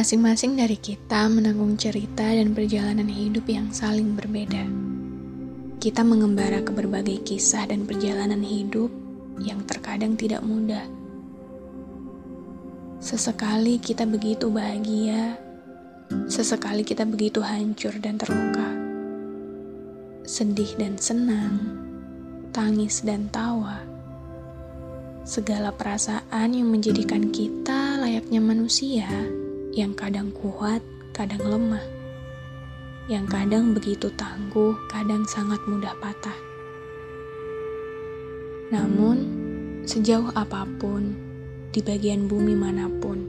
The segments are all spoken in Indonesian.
Masing-masing dari kita menanggung cerita dan perjalanan hidup yang saling berbeda. Kita mengembara ke berbagai kisah dan perjalanan hidup yang terkadang tidak mudah. Sesekali kita begitu bahagia, sesekali kita begitu hancur dan terluka. Sedih dan senang, tangis dan tawa. Segala perasaan yang menjadikan kita layaknya manusia yang kadang kuat, kadang lemah, yang kadang begitu tangguh, kadang sangat mudah patah. Namun, sejauh apa pun, di bagian bumi mana pun,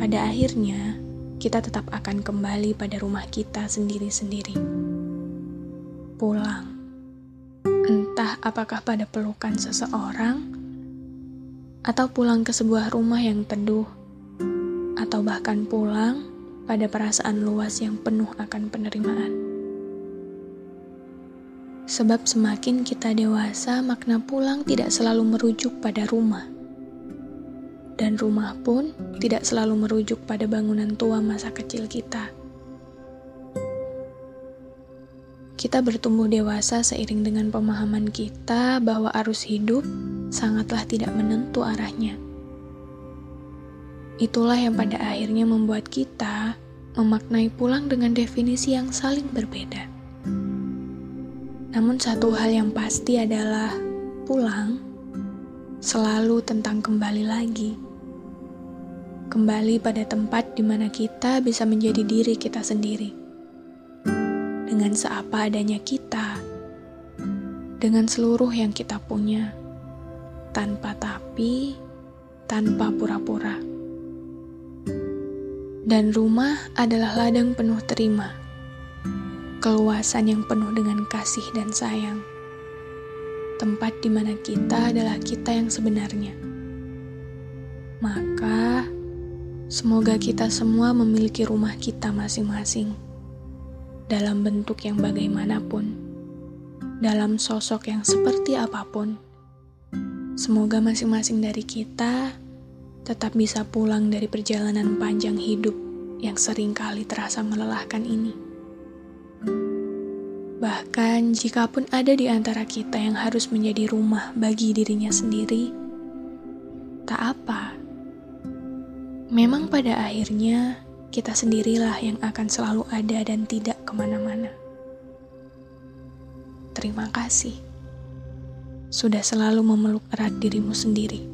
pada akhirnya kita tetap akan kembali pada rumah kita sendiri-sendiri. Pulang, entah apakah pada pelukan seseorang atau pulang ke sebuah rumah yang teduh bahkan pulang pada perasaan luas yang penuh akan penerimaan. Sebab semakin kita dewasa, makna pulang tidak selalu merujuk pada rumah. Dan rumah pun tidak selalu merujuk pada bangunan tua masa kecil kita. Kita bertumbuh dewasa seiring dengan pemahaman kita bahwa arus hidup sangatlah tidak menentu arahnya. Itulah yang pada akhirnya membuat kita memaknai pulang dengan definisi yang saling berbeda. Namun, satu hal yang pasti adalah pulang selalu tentang kembali lagi, kembali pada tempat di mana kita bisa menjadi diri kita sendiri. Dengan seapa adanya kita, dengan seluruh yang kita punya, tanpa tapi, tanpa pura-pura dan rumah adalah ladang penuh terima, keluasan yang penuh dengan kasih dan sayang, tempat di mana kita adalah kita yang sebenarnya. Maka, semoga kita semua memiliki rumah kita masing-masing dalam bentuk yang bagaimanapun, dalam sosok yang seperti apa pun. Semoga masing-masing dari kita tetap bisa pulang dari perjalanan panjang hidup yang sering kali terasa melelahkan ini. Bahkan jikapun ada di antara kita yang harus menjadi rumah bagi dirinya sendiri, tak apa. Memang pada akhirnya kita sendirilah yang akan selalu ada dan tidak ke mana-mana. Terima kasih sudah selalu memeluk erat dirimu sendiri.